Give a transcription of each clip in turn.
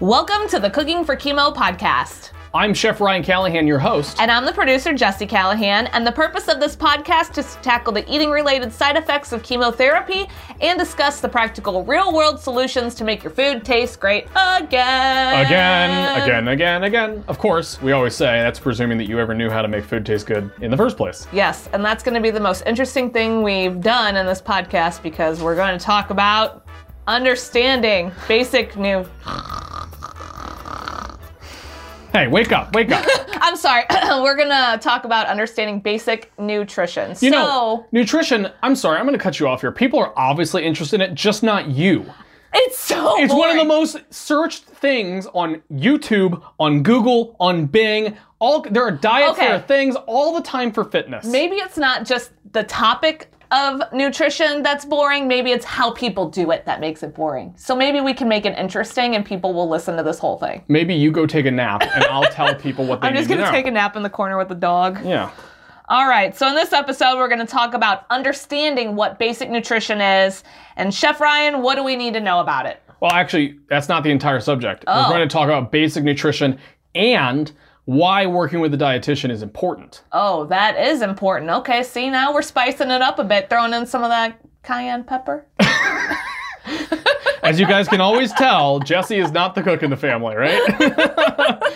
Welcome to the Cooking for Chemo podcast. I'm Chef Ryan Callahan, your host. And I'm the producer, Jesse Callahan. And the purpose of this podcast is to tackle the eating related side effects of chemotherapy and discuss the practical real world solutions to make your food taste great again. Again, again, again, again. Of course, we always say that's presuming that you ever knew how to make food taste good in the first place. Yes, and that's going to be the most interesting thing we've done in this podcast because we're going to talk about understanding basic new. Hey, wake up, wake up. I'm sorry. We're going to talk about understanding basic nutrition. You so, know, nutrition, I'm sorry, I'm going to cut you off here. People are obviously interested in it, just not you. it's so It's one of the most searched things on YouTube, on Google, on Bing. All there are diets, Okay. there are things all the time for fitness. Maybe it's not just the topic of nutrition that's boring. Maybe it's how people do it that makes it boring. So maybe we can make it interesting and people will listen to this whole thing. Maybe you go take a nap and I'll tell people what they I'm just going to take a nap in the corner with the dog. yeah. All right, so in this episode, we're going to talk about understanding what basic nutrition is. And Chef Ryan, what do we need to know about it? Well, actually, that's not the entire subject. We're Oh. going to talk about basic nutrition and why working with a dietitian is important. Oh, that is important. Okay, see, now we're spicing it up a bit, throwing in some of that cayenne pepper. As you guys can always tell, Jesse is not the cook in the family, right?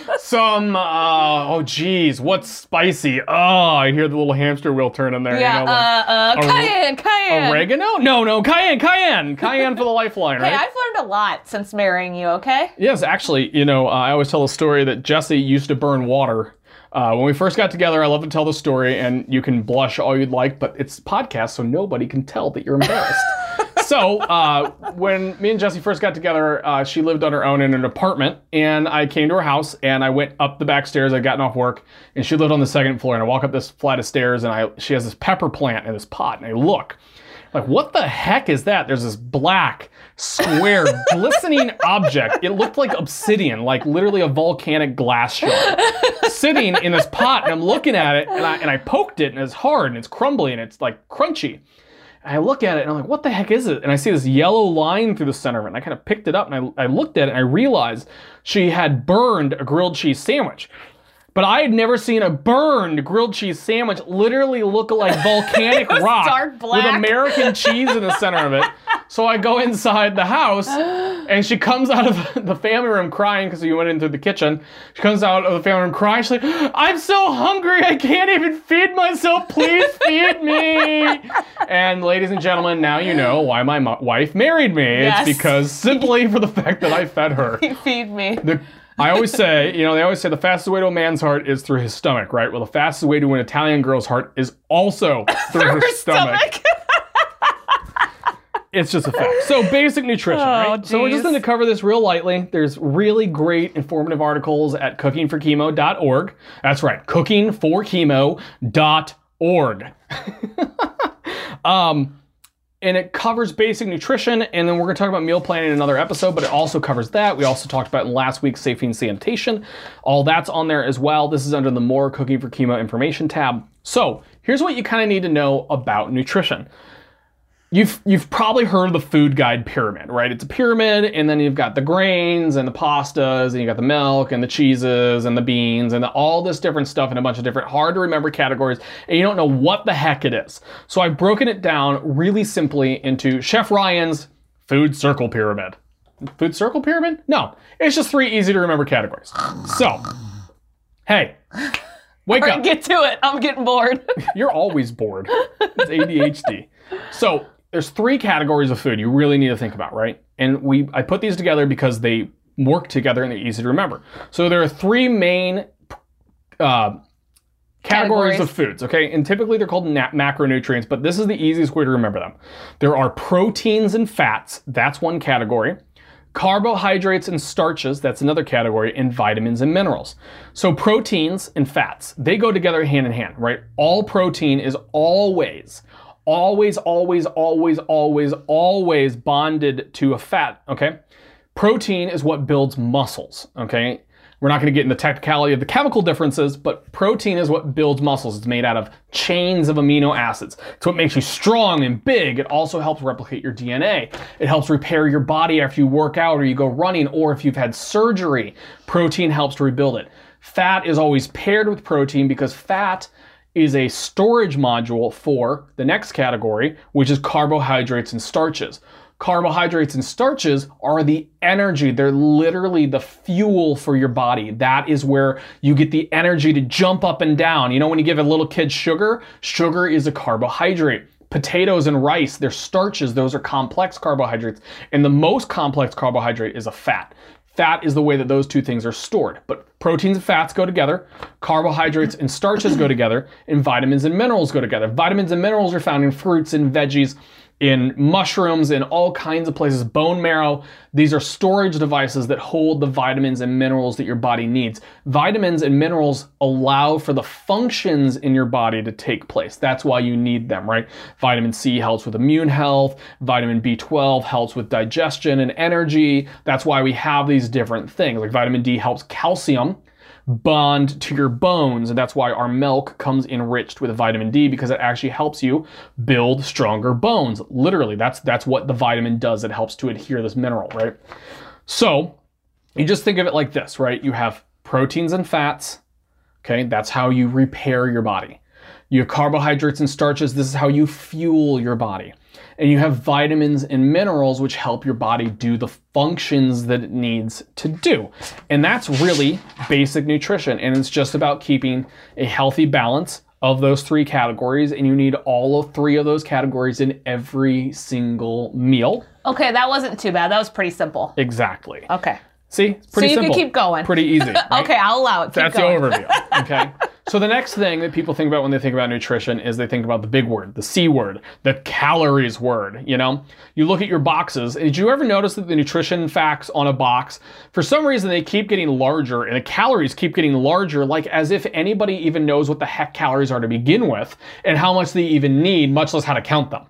Some, uh, oh geez, what's spicy? Oh, I hear the little hamster wheel turning there. Yeah, you know, like, uh, uh, cayenne, cayenne. oregano? No, no, cayenne, cayenne, cayenne for the lifeline, right? Hey, I've learned a lot since marrying you, okay? Yes, actually, you know, uh, I always tell a story that Jesse used to burn water. Uh, when we first got together, I love to tell the story, and you can blush all you'd like, but it's podcast, so nobody can tell that you're embarrassed. so, uh, when me and Jesse first got together, uh, she lived on her own in an apartment, and I came to her house, and I went up the back stairs. I'd gotten off work, and she lived on the second floor, and I walk up this flight of stairs, and I she has this pepper plant in this pot, and I look, like, what the heck is that? There's this black, square, glistening object. It looked like obsidian, like literally a volcanic glass shard, sitting in this pot. And I'm looking at it, and I, and I poked it, and it's hard, and it's crumbly, and it's like crunchy. And I look at it, and I'm like, what the heck is it? And I see this yellow line through the center of it, and I kind of picked it up, and I, I looked at it, and I realized she had burned a grilled cheese sandwich. But I had never seen a burned grilled cheese sandwich literally look like volcanic rock dark with. American cheese in the center of it. So I go inside the house, and she comes out of the family room crying because you went into the kitchen. She comes out of the family room crying. She's like, "I'm so hungry, I can't even feed myself. Please feed me." And ladies and gentlemen, now you know why my wife married me. Yes. It's because simply for the fact that I fed her. Feed me. The, I always say, you know, they always say the fastest way to a man's heart is through his stomach, right? Well, the fastest way to an Italian girl's heart is also through, her, stomach. It's just a fact. So basic nutrition, right? So we're just geez. going to cover this real lightly. There's really great informative articles at cookingforchemo.org. That's right, cookingforchemo.org. um, and it covers basic nutrition, and then we're going to talk about meal planning in another episode, but it also covers that. We also talked about in last week's safety and sanitation. All that's on there as well. This is under the More Cooking for Chemo information tab. So here's what you kind of need to know about nutrition. You've, you've probably heard of the food guide pyramid, right? It's a pyramid, and then you've got the grains and the pastas, and you got the milk and the cheeses and the beans and the, all this different stuff in a bunch of different hard to remember categories, and you don't know what the heck it is. So I've broken it down really simply into Chef Ryan's food circle pyramid. Food circle pyramid? No, it's just three easy to remember categories. So, hey, wake up. Get to it. I'm getting bored. You're always bored. It's ADHD. So there's three categories of food you really need to think about, right? And we I put these together because they work together and they're easy to remember. So there are three main uh, categories, Categories. of foods, okay? And typically they're called na- macronutrients, but this is the easiest way to remember them. There are proteins and fats, that's one category. Carbohydrates and starches, that's another category, and vitamins and minerals. So proteins and fats, they go together hand in hand, right? All protein is always, always, always, always, always, always bonded to a fat, okay? Protein is what builds muscles, okay? We're not going to get into the technicality of the chemical differences, but protein is what builds muscles. It's made out of chains of amino acids. It's what makes you strong and big. It also helps replicate your DNA. It helps repair your body after you work out or you go running or if you've had surgery. Protein helps to rebuild it. Fat is always paired with protein because fat is a storage module for the next category, which is carbohydrates and starches. Carbohydrates and starches are the energy. They're literally the fuel for your body. That is where you get the energy to jump up and down. You know, when you give a little kid sugar, sugar is a carbohydrate. Potatoes and rice, they're starches. Those are complex carbohydrates. And the most complex carbohydrate is a fat. Fat is the way that those two things are stored. But proteins and fats go together, carbohydrates and starches go together, and vitamins and minerals go together. Vitamins and minerals are found in fruits and veggies in mushrooms, in all kinds of places, bone marrow. These are storage devices that hold the vitamins and minerals that your body needs. Vitamins and minerals allow for the functions in your body to take place. That's why you need them, right? Vitamin C helps with immune health, vitamin B12 helps with digestion and energy. That's why we have these different things. Like vitamin D helps calcium bond to your bones. And that's why our milk comes enriched with vitamin D because it actually helps you build stronger bones. Literally, that's that's what the vitamin does. It helps to adhere this mineral, right? So you just think of it like this, right? You have proteins and fats. Okay, that's how you repair your body. You have carbohydrates and starches. This is how you fuel your body and you have vitamins and minerals which help your body do the functions that it needs to do. And that's really basic nutrition. And it's just about keeping a healthy balance of those three categories. And you need all of three of those categories in every single meal. Okay, that wasn't too bad. That was pretty simple. Exactly. Okay. See, it's pretty so you simple. can keep going. Pretty easy. right? Okay, I'll allow it. Keep That's going. the overview. Okay. so the next thing that people think about when they think about nutrition is they think about the big word, the C word, the calories word. You know, you look at your boxes. And did you ever notice that the nutrition facts on a box, for some reason, they keep getting larger and the calories keep getting larger, like as if anybody even knows what the heck calories are to begin with and how much they even need, much less how to count them.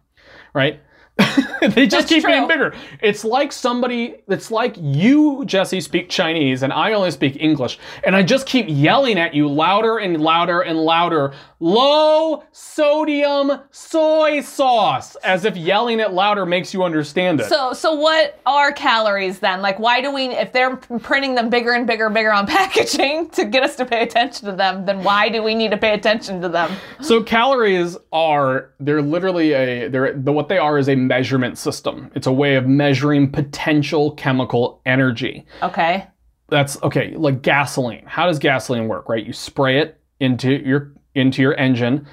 Right? they just That's keep getting bigger. It's like somebody, it's like you, Jesse, speak Chinese and I only speak English. And I just keep yelling at you louder and louder and louder. Low sodium soy sauce. As if yelling it louder makes you understand it. So, so what are calories then? Like, why do we, if they're printing them bigger and bigger and bigger on packaging to get us to pay attention to them, then why do we need to pay attention to them? So calories are they're literally a they're the, what they are is a measurement system. It's a way of measuring potential chemical energy. Okay. That's okay, like gasoline. How does gasoline work, right? You spray it into your into your engine,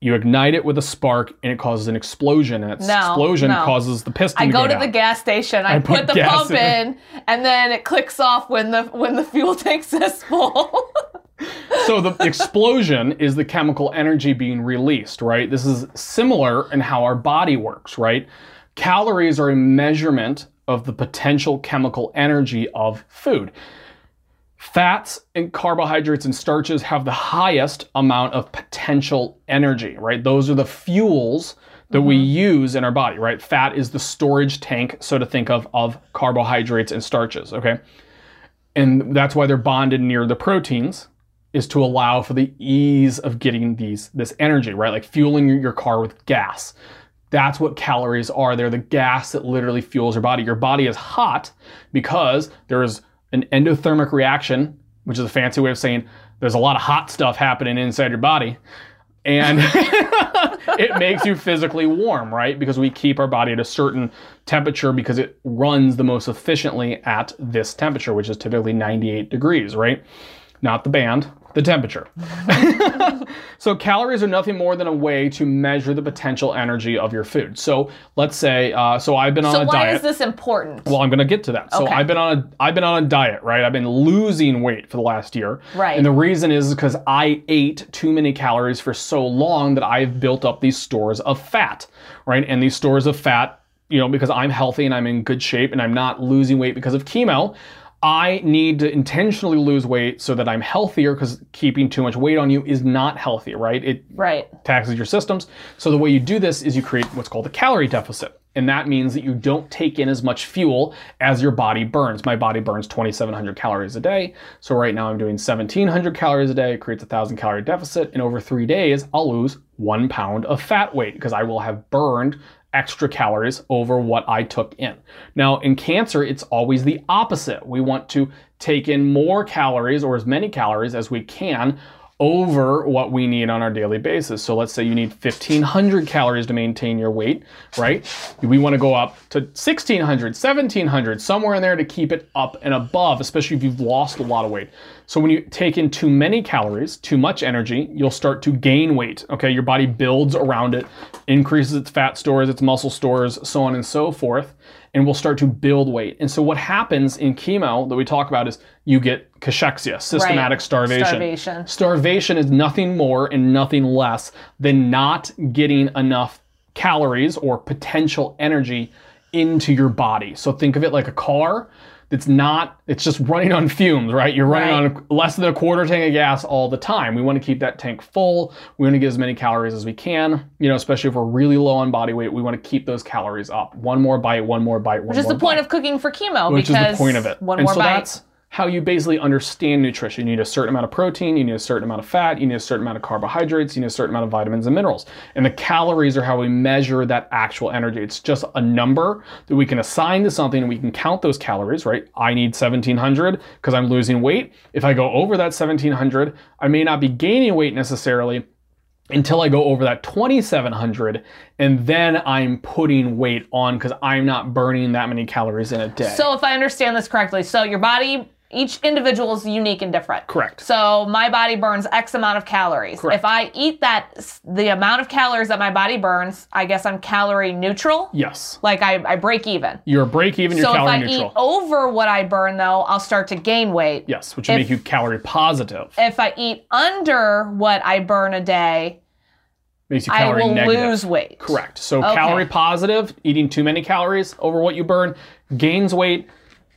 you ignite it with a spark and it causes an explosion and that No, explosion no. causes the piston I to go go to the gas station. I, put put, the pump in. in, and then it clicks off when the when the fuel tank says full. So the explosion is the chemical energy being released, right? This is similar in how our body works, right? Calories are a measurement of the potential chemical energy of food. Fats and carbohydrates and starches have the highest amount of potential energy, right? Those are the fuels that we mm-hmm. use in our body, right? Fat is the storage tank, so to think of, of carbohydrates and starches, okay? And that's why they're bonded near the proteins, is to allow for the ease of getting these this energy, right? Like fueling your- car with gas. That's what calories are. They're the gas that literally fuels your body. Your body is hot because there is an endothermic reaction, which is a fancy way of saying there's a lot of hot stuff happening inside your body. And it makes you physically warm, right? Because we keep our body at a certain temperature because it runs the most efficiently at this temperature, which is typically 98 degrees, right? Not the band, the temperature. so calories are nothing more than a way to measure the potential energy of your food. So let's say, uh, so I've been on so a why diet. is this important? Well, I'm going to get to that. So Okay. I've been on a I've been on a diet, right? I've been losing weight for the last year. Right. And the reason is because I ate too many calories for so long that I've built up these stores of fat, right? And these stores of fat, you know, because I'm healthy and I'm in good shape and I'm not losing weight because of chemo, I need to intentionally lose weight so that I'm healthier because keeping too much weight on you is not healthy, right? It right. taxes your systems. So the way you do this is you create what's called a calorie deficit. And that means that you don't take in as much fuel as your body burns. My body burns 2,700 calories a day. So right now I'm doing 1,700 calories a day, it creates a 1,000 calorie deficit. And over three days, I'll lose one pound of fat weight because I will have burned extra calories over what I took in. Now, in cancer, it's always the opposite. We want to take in more calories or as many calories as we can over what we need on our daily basis. So let's say you need 1500 calories to maintain your weight, right? We want to go up to 1600, 1700, somewhere in there to keep it up and above, especially if you've lost a lot of weight. So when you take in too many calories, too much energy, you'll start to gain weight. Okay, your body builds around it, increases its fat stores, its muscle stores, so on and so forth and will start to build weight. And so what happens in chemo that we talk about is you get cachexia, systematic Right. starvation. Starvation. Starvation is nothing more and nothing less than not getting enough calories or potential energy into your body. So think of it like a car that's not it's just running on fumes, right? You're running Right. on less than a quarter tank of gas all the time. We want to keep that tank full. We want to get as many calories as we can. You know, especially if we're really low on body weight, we want to keep those calories up. One more bite, one more bite, one Which is the point of cooking for chemo. which is because the point of it. One and more so bite. that's how you basically understand nutrition. You need a certain amount of protein, you need a certain amount of fat, you need a certain amount of carbohydrates, you need a certain amount of vitamins and minerals. And the calories are how we measure that actual energy. It's just a number that we can assign to something and we can count those calories, right? I need 1700 because I'm losing weight. If I go over that 1700, I may not be gaining weight necessarily, until I go over that 2700 and then I'm putting weight on because I'm not burning that many calories in a day. So if I understand this correctly, so your body, each individual is unique and different. Correct. So my body burns X amount of calories. Correct. If I eat that, the amount of calories that my body burns, I guess I'm calorie neutral. yes. Like I, I break even. You're break even, you're So if I neutral. eat over what I burn, though, I'll start to gain weight. yes, which if- make you calorie positive. If I eat under what I burn a day, Makes you calorie I calorie will negative. lose weight. Correct. So Okay. calorie positive, eating too many calories over what you burn, gains weight.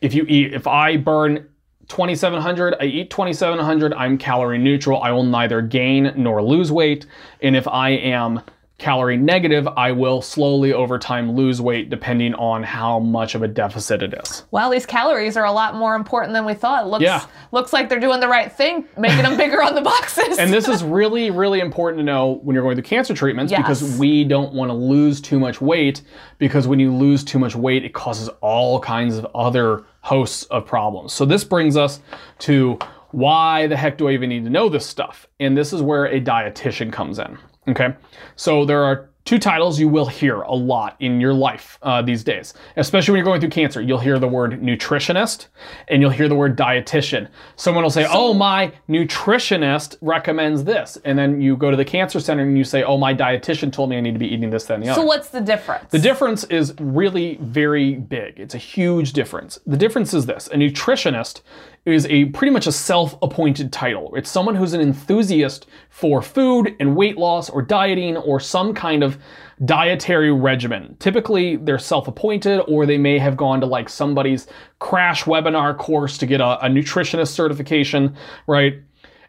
If you eat, if I burn 2700, I eat 2700, I'm calorie neutral. I will neither gain nor lose weight. And if I am calorie negative, I will slowly over time lose weight depending on how much of a deficit it is. Well, these calories are a lot more important than we thought. Looks Yeah. looks like they're doing the right thing, making them bigger on the boxes. And this is really, really important to know when you're going through cancer treatments Yes. because we don't want to lose too much weight because when you lose too much weight, it causes all kinds of other hosts of problems. So this brings us to why the heck do I even need to know this stuff? And this is where a dietitian comes in. Okay. So there are two titles you will hear a lot in your life uh, these days, especially when you're going through cancer. You'll hear the word nutritionist and you'll hear the word dietitian. Someone will say, Oh, my nutritionist recommends this. And then you go to the cancer center and you say, Oh, my dietitian told me I need to be eating this, and the other. so what's the difference? The difference is really very big. It's a huge difference. The difference is this a nutritionist is a pretty much a self appointed title. It's someone who's an enthusiast for food and weight loss or dieting or some kind of dietary regimen. Typically, they're self appointed or they may have gone to like somebody's crash webinar course to get a, a nutritionist certification, right?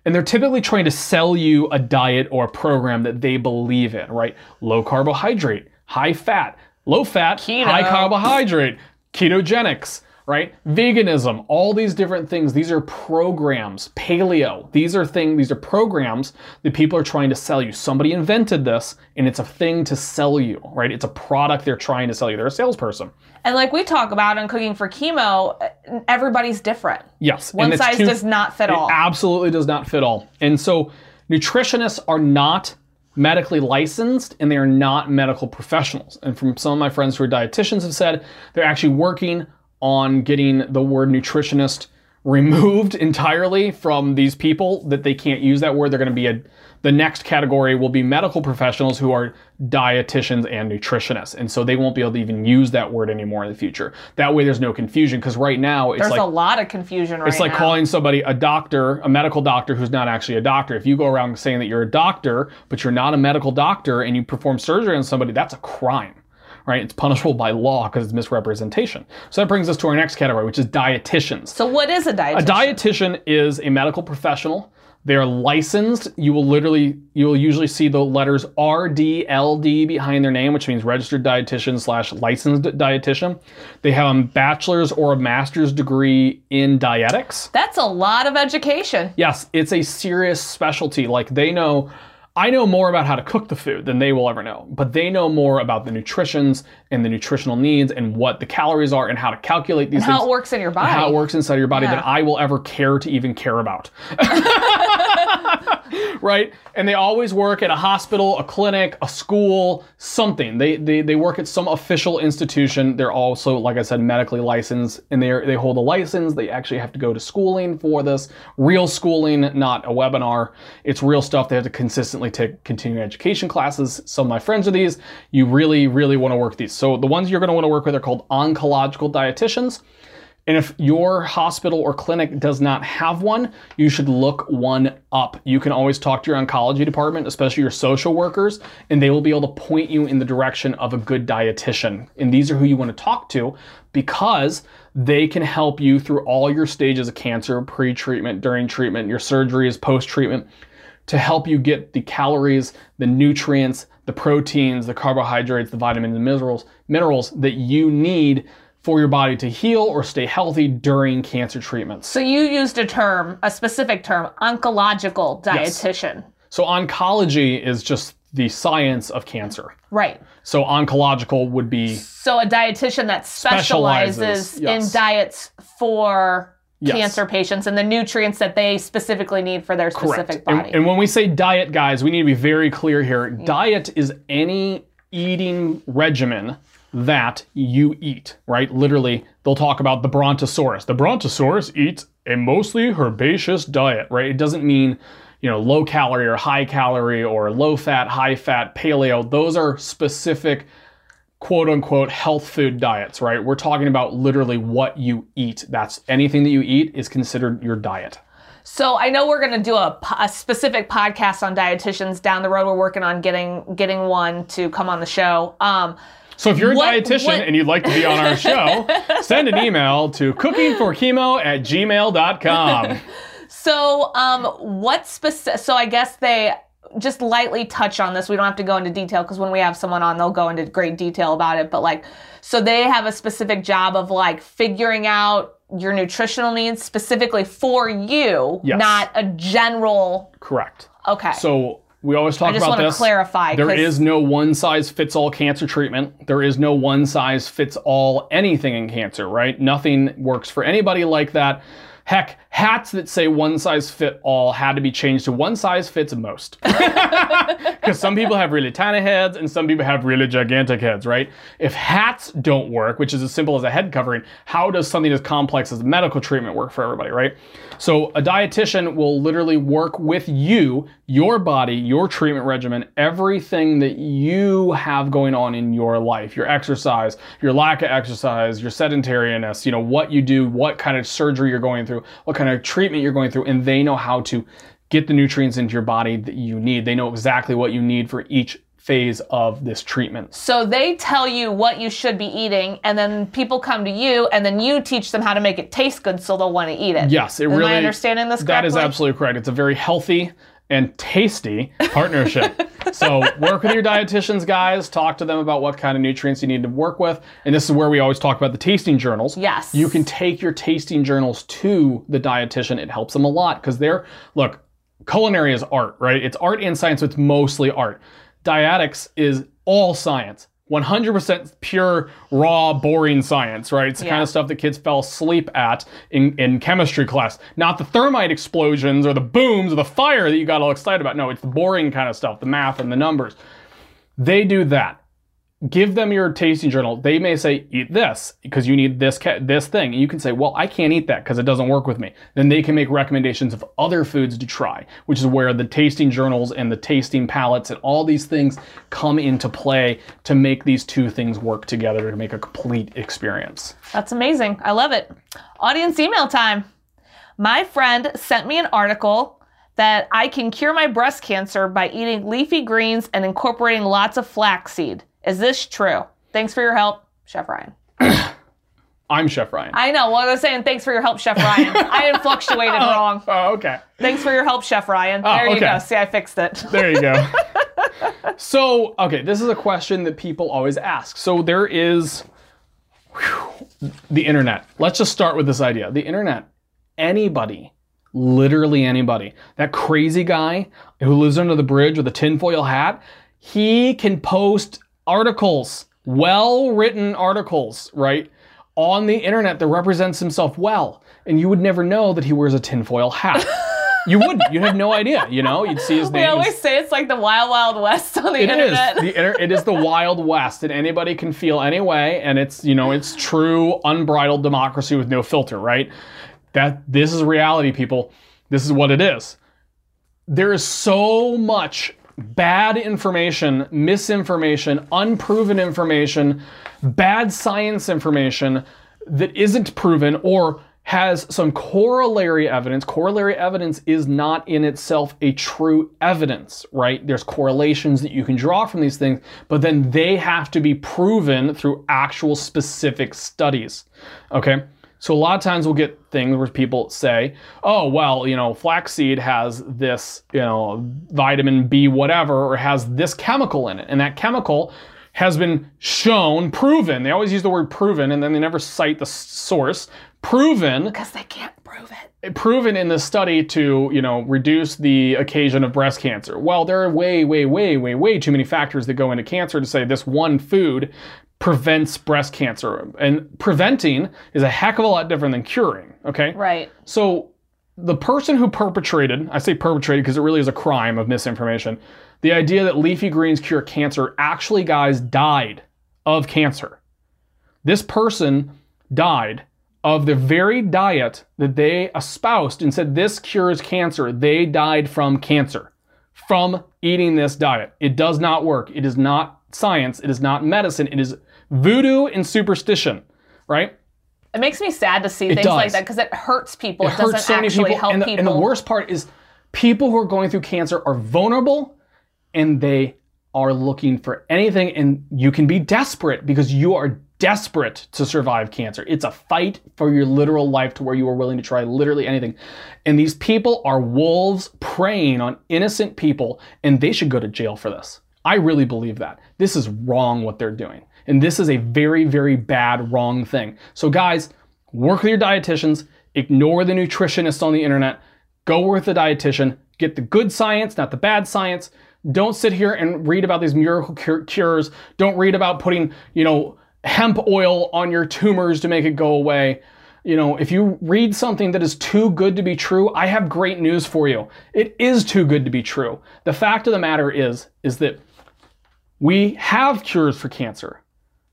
And they're typically trying to sell you a diet or a program that they believe in, right? Low carbohydrate, high fat, low fat, Keto. high carbohydrate, ketogenics, right? Veganism, all these different things. These are programs. Paleo. These are things, these are programs that people are trying to sell you. Somebody invented this and it's a thing to sell you, right? It's a product they're trying to sell you. They're a salesperson. and like we talk about in cooking for chemo, everybody's different. Yes. One size too- does not fit It all. absolutely does not fit all. And so nutritionists are not medically licensed and they are not medical professionals. And from some of my friends who are dietitians have said they're actually working on getting the word nutritionist removed entirely from these people that they can't use that word. They're going to be a the next category will be medical professionals who are dietitians and nutritionists. And so they won't be able to even use that word anymore in the future. That way there's no confusion because right now it's There's like a lot of confusion right it's like now. calling somebody a doctor, a medical doctor who's not actually a doctor. If you go around saying that you're a doctor, but you're not a medical doctor and you perform surgery on somebody, that's a crime. Right? It's punishable by law because it's misrepresentation. So that brings us to our next category, which is dietitians. so what is a dietitian? A dietitian is a medical professional They are licensed. You will literally, you will usually see the letters RDLD behind their name, which means registered dietitian slash licensed dietitian. They have a bachelor's or a master's degree in dietetics. That's a lot of education. Yes, it's a serious specialty. Like they know, I know more about how to cook the food than they will ever know, but they know more about the nutritions and the nutritional needs and what the calories are and how to calculate these How things How it works in your body. how it works inside of your body Yeah. that I will ever care to even care about. right? And they always work at a hospital, a clinic, a school, something. They, they they work at some official institution. They're also, like I said, medically licensed, and they they hold a license. They actually have to go to schooling for this, real schooling, not a webinar. It's real stuff. They have to consistently take continuing education classes. Some of my friends are these. You really, really want to work these. So the ones you're going to want to work with are called oncological dietitians. And if your hospital or clinic does not have one, you should look one up. You can always talk to your oncology department, especially your social workers, and they will be able to point you in the direction of a good dietitian. And these are who you want to talk to because they can help you through all your stages of cancer, pre treatment, during treatment, your surgeries, post treatment to help you get the calories, the nutrients, the proteins, the carbohydrates, the vitamins and minerals, minerals that you need for your body to heal or stay healthy during cancer treatments. so you used a term, a specific term, oncological dietitian. Yes. So oncology is just the science of cancer. Right. So oncological would be So a dietitian that specializes, Specializes, yes. in diets for Yes. cancer patients and the nutrients that they specifically need for their specific And- body. And, when we say diet, guys, we need to be very clear here. Mm. Diet is any eating regimen that you eat, right? Literally, they'll talk about the Brontosaurus. The Brontosaurus eats a mostly herbaceous diet, right? It doesn't mean, you know, low calorie or high calorie or low fat, high fat, paleo. Those are specific quote unquote health food diets, right? We're talking about literally what you eat. That's anything that you eat is considered your diet. So I know we're going to do a, a specific podcast on dietitians down the road. We're working on getting getting one to come on the show. Um, So if you're a What- dietitian what- and you'd like to be on our show, send an email to cookingforchemo at gmail.com. so um, what specific? So I guess they just lightly touch on this. We don't have to go into detail because when we have someone on, they'll go into great detail about it. But like, so they have a specific job of like figuring out your nutritional needs specifically for you, Yes. not a general. Correct. Okay. So we always talk about this. I just want to clarify. There is no one size fits all cancer treatment. There is no one size fits all anything in cancer, right? Nothing works for anybody like that. Heck, hats that say one size fit all had to be changed to one size fits most. Because some people have really tiny heads and some people have really gigantic heads, right? If hats don't work, which is as simple as a head covering, how does something as complex as medical treatment work for everybody, right? So a dietitian will literally work with you, your body, your treatment regimen, everything that you have going on in your life, your exercise, your lack of exercise, your sedentariness, you know, what you do, what kind of surgery you're going through, what kind of treatment you're going through, and they know how to get the nutrients into your body that you need. They know exactly what you need for each phase of this treatment. So they tell you what you should be eating, and then people come to you, and then you teach them how to make it taste good, so they'll want to eat it. Yes, it Am really I understanding this That is absolutely correct. It's a very healthy and tasty partnership. so work with your dietitians, guys. Talk to them about what kind of nutrients you need to work with. And this is where we always talk about the tasting journals. Yes. You can take your tasting journals to the dietitian. It helps them a lot because they're look, culinary is art, right? It's art and science, so it's mostly art. Dietics is all science. 100% pure, raw, boring science, right? It's the kind of stuff that kids fell asleep at in, in chemistry class. Not the thermite explosions or the booms or the fire that you got all excited about. No, it's the boring kind of stuff, the math and the numbers. They do that. Give them your tasting journal. They may say, eat this because you need this ca- this thing. And you can say, well, I can't eat that because it doesn't work with me. Then they can make recommendations of other foods to try, which is where the tasting journals and the tasting palettes and all these things come into play to make these two things work together to make a complete experience. That's amazing. I love it. Audience email time. My friend sent me an article that I can cure my breast cancer by eating leafy greens and incorporating lots of flaxseed. Is this true? Thanks for your help, Chef Ryan. I'm Chef Ryan. I know. Well, I was saying thanks for your help, Chef Ryan. I had fluctuated wrong. Oh, oh, okay. Thanks for your help, Chef Ryan. Oh, there you okay. go. See, I fixed it. There you go. so, okay, this is a question that people always ask. So, there is whew, the internet. Let's just start with this idea. The internet, anybody, literally anybody, that crazy guy who lives under the bridge with a tinfoil hat, he can post articles, well written articles, right, on the internet that represents himself well. And you would never know that he wears a tinfoil hat. You wouldn't. You'd have no idea. You know, you'd see his name. We always say it's like the wild, wild west on the It is internet. the inter- it is the wild west, and anybody can feel any way, and it's you know it's true unbridled democracy with no filter, right? That this is reality, people. This is what it is. There is so much bad information, misinformation, unproven information, bad science information that isn't proven or has some corollary evidence. Corollary evidence is not in itself a true evidence, right? There's correlations that you can draw from these things, but then they have to be proven through actual specific studies. Okay? So a lot of times we'll get things where people say, "Oh, well, you know, flaxseed has this, you know, vitamin B whatever or has this chemical in it." And that chemical has been shown, proven. They always use the word proven and then they never cite the source. Proven Because they can't prove it. Eh, proven in the study to you know reduce the occasion of breast cancer well there are way way way way way too many factors that go into cancer to say this one food prevents breast cancer and preventing is a heck of a lot different than curing okay Right. so the person who perpetrated, I say perpetrated because it really is a crime of misinformation, the idea that leafy greens cure cancer actually, guys, died of cancer. This person died of the very diet that they espoused and said this cures cancer. They died from cancer, from eating this diet. It does not work. It is not science. It is not medicine. It is voodoo and superstition, right? It makes me sad to see things like that because it hurts people. It, hurts doesn't so many actually people. help and, the, people. and the worst part is people who are going through cancer are vulnerable and they are looking for anything and you can be desperate because you are desperate to survive cancer. It's a fight for your literal life to where you are willing to try literally anything. And these people are wolves preying on innocent people and they should go to jail for this. I really believe that. This is wrong what they're doing. And this is a very, very bad, wrong thing. So, guys, work with your dietitians, ignore the nutritionists on the internet, go with the dietitian, get the good science, not the bad science. Don't sit here and read about these miracle cures. Don't read about putting, you know, hemp oil on your tumors to make it go away. You know, if you read something that is too good to be true, I have great news for you. It is too good to be true. The fact of the matter is is that we have cures for cancer.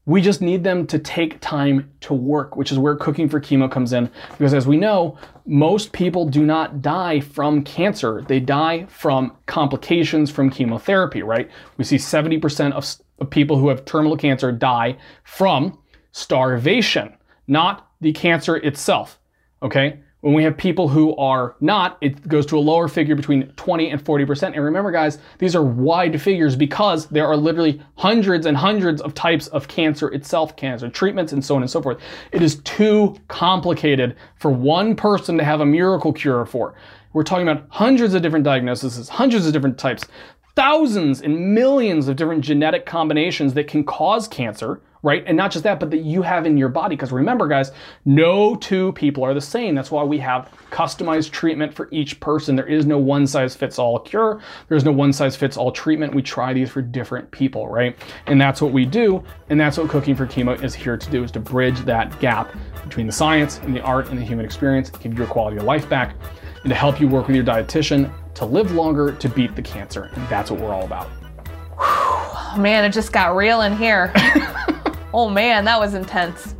We just need them to take time to work, which is where cooking for chemo comes in. Because as we know, most people do not die from cancer. They die from complications from chemotherapy, right? We see 70% of, of people who have terminal cancer die from starvation, not the cancer itself, okay? When we have people who are not, it goes to a lower figure between 20 and 40%. And remember, guys, these are wide figures because there are literally hundreds and hundreds of types of cancer itself, cancer treatments, and so on and so forth. It is too complicated for one person to have a miracle cure for. We're talking about hundreds of different diagnoses, hundreds of different types, thousands and millions of different genetic combinations that can cause cancer, right? And not just that, but that you have in your body. Because remember, guys, no two people are the same. That's why we have customized treatment for each person. There is no one size fits all cure, there's no one size fits all treatment. We try these for different people, right? And that's what we do. And that's what Cooking for Chemo is here to do, is to bridge that gap between the science and the art and the human experience, give you your quality of life back, and to help you work with your dietitian to live longer to beat the cancer. And that's what we're all about. Man, it just got real in here. oh man, that was intense.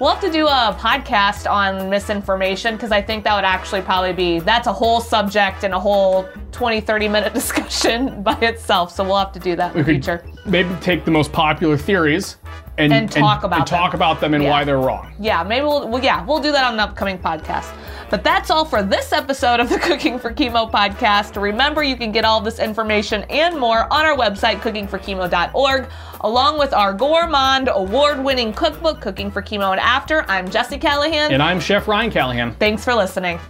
We'll have to do a podcast on misinformation because I think that would actually probably be that's a whole subject and a whole 20 30 minute discussion by itself. So we'll have to do that in the future. maybe take the most popular theories and, And talk about and talk them. about them and Yeah. why they're wrong. Yeah, maybe we'll, well, yeah, we'll do that on an upcoming podcast. But that's all for this episode of the Cooking for Chemo podcast. Remember, you can get all this information and more on our website, cookingforchemo.org, along with our gourmand award winning cookbook, Cooking for Chemo and After. I'm Jesse Callahan. And I'm Chef Ryan Callahan. Thanks for listening.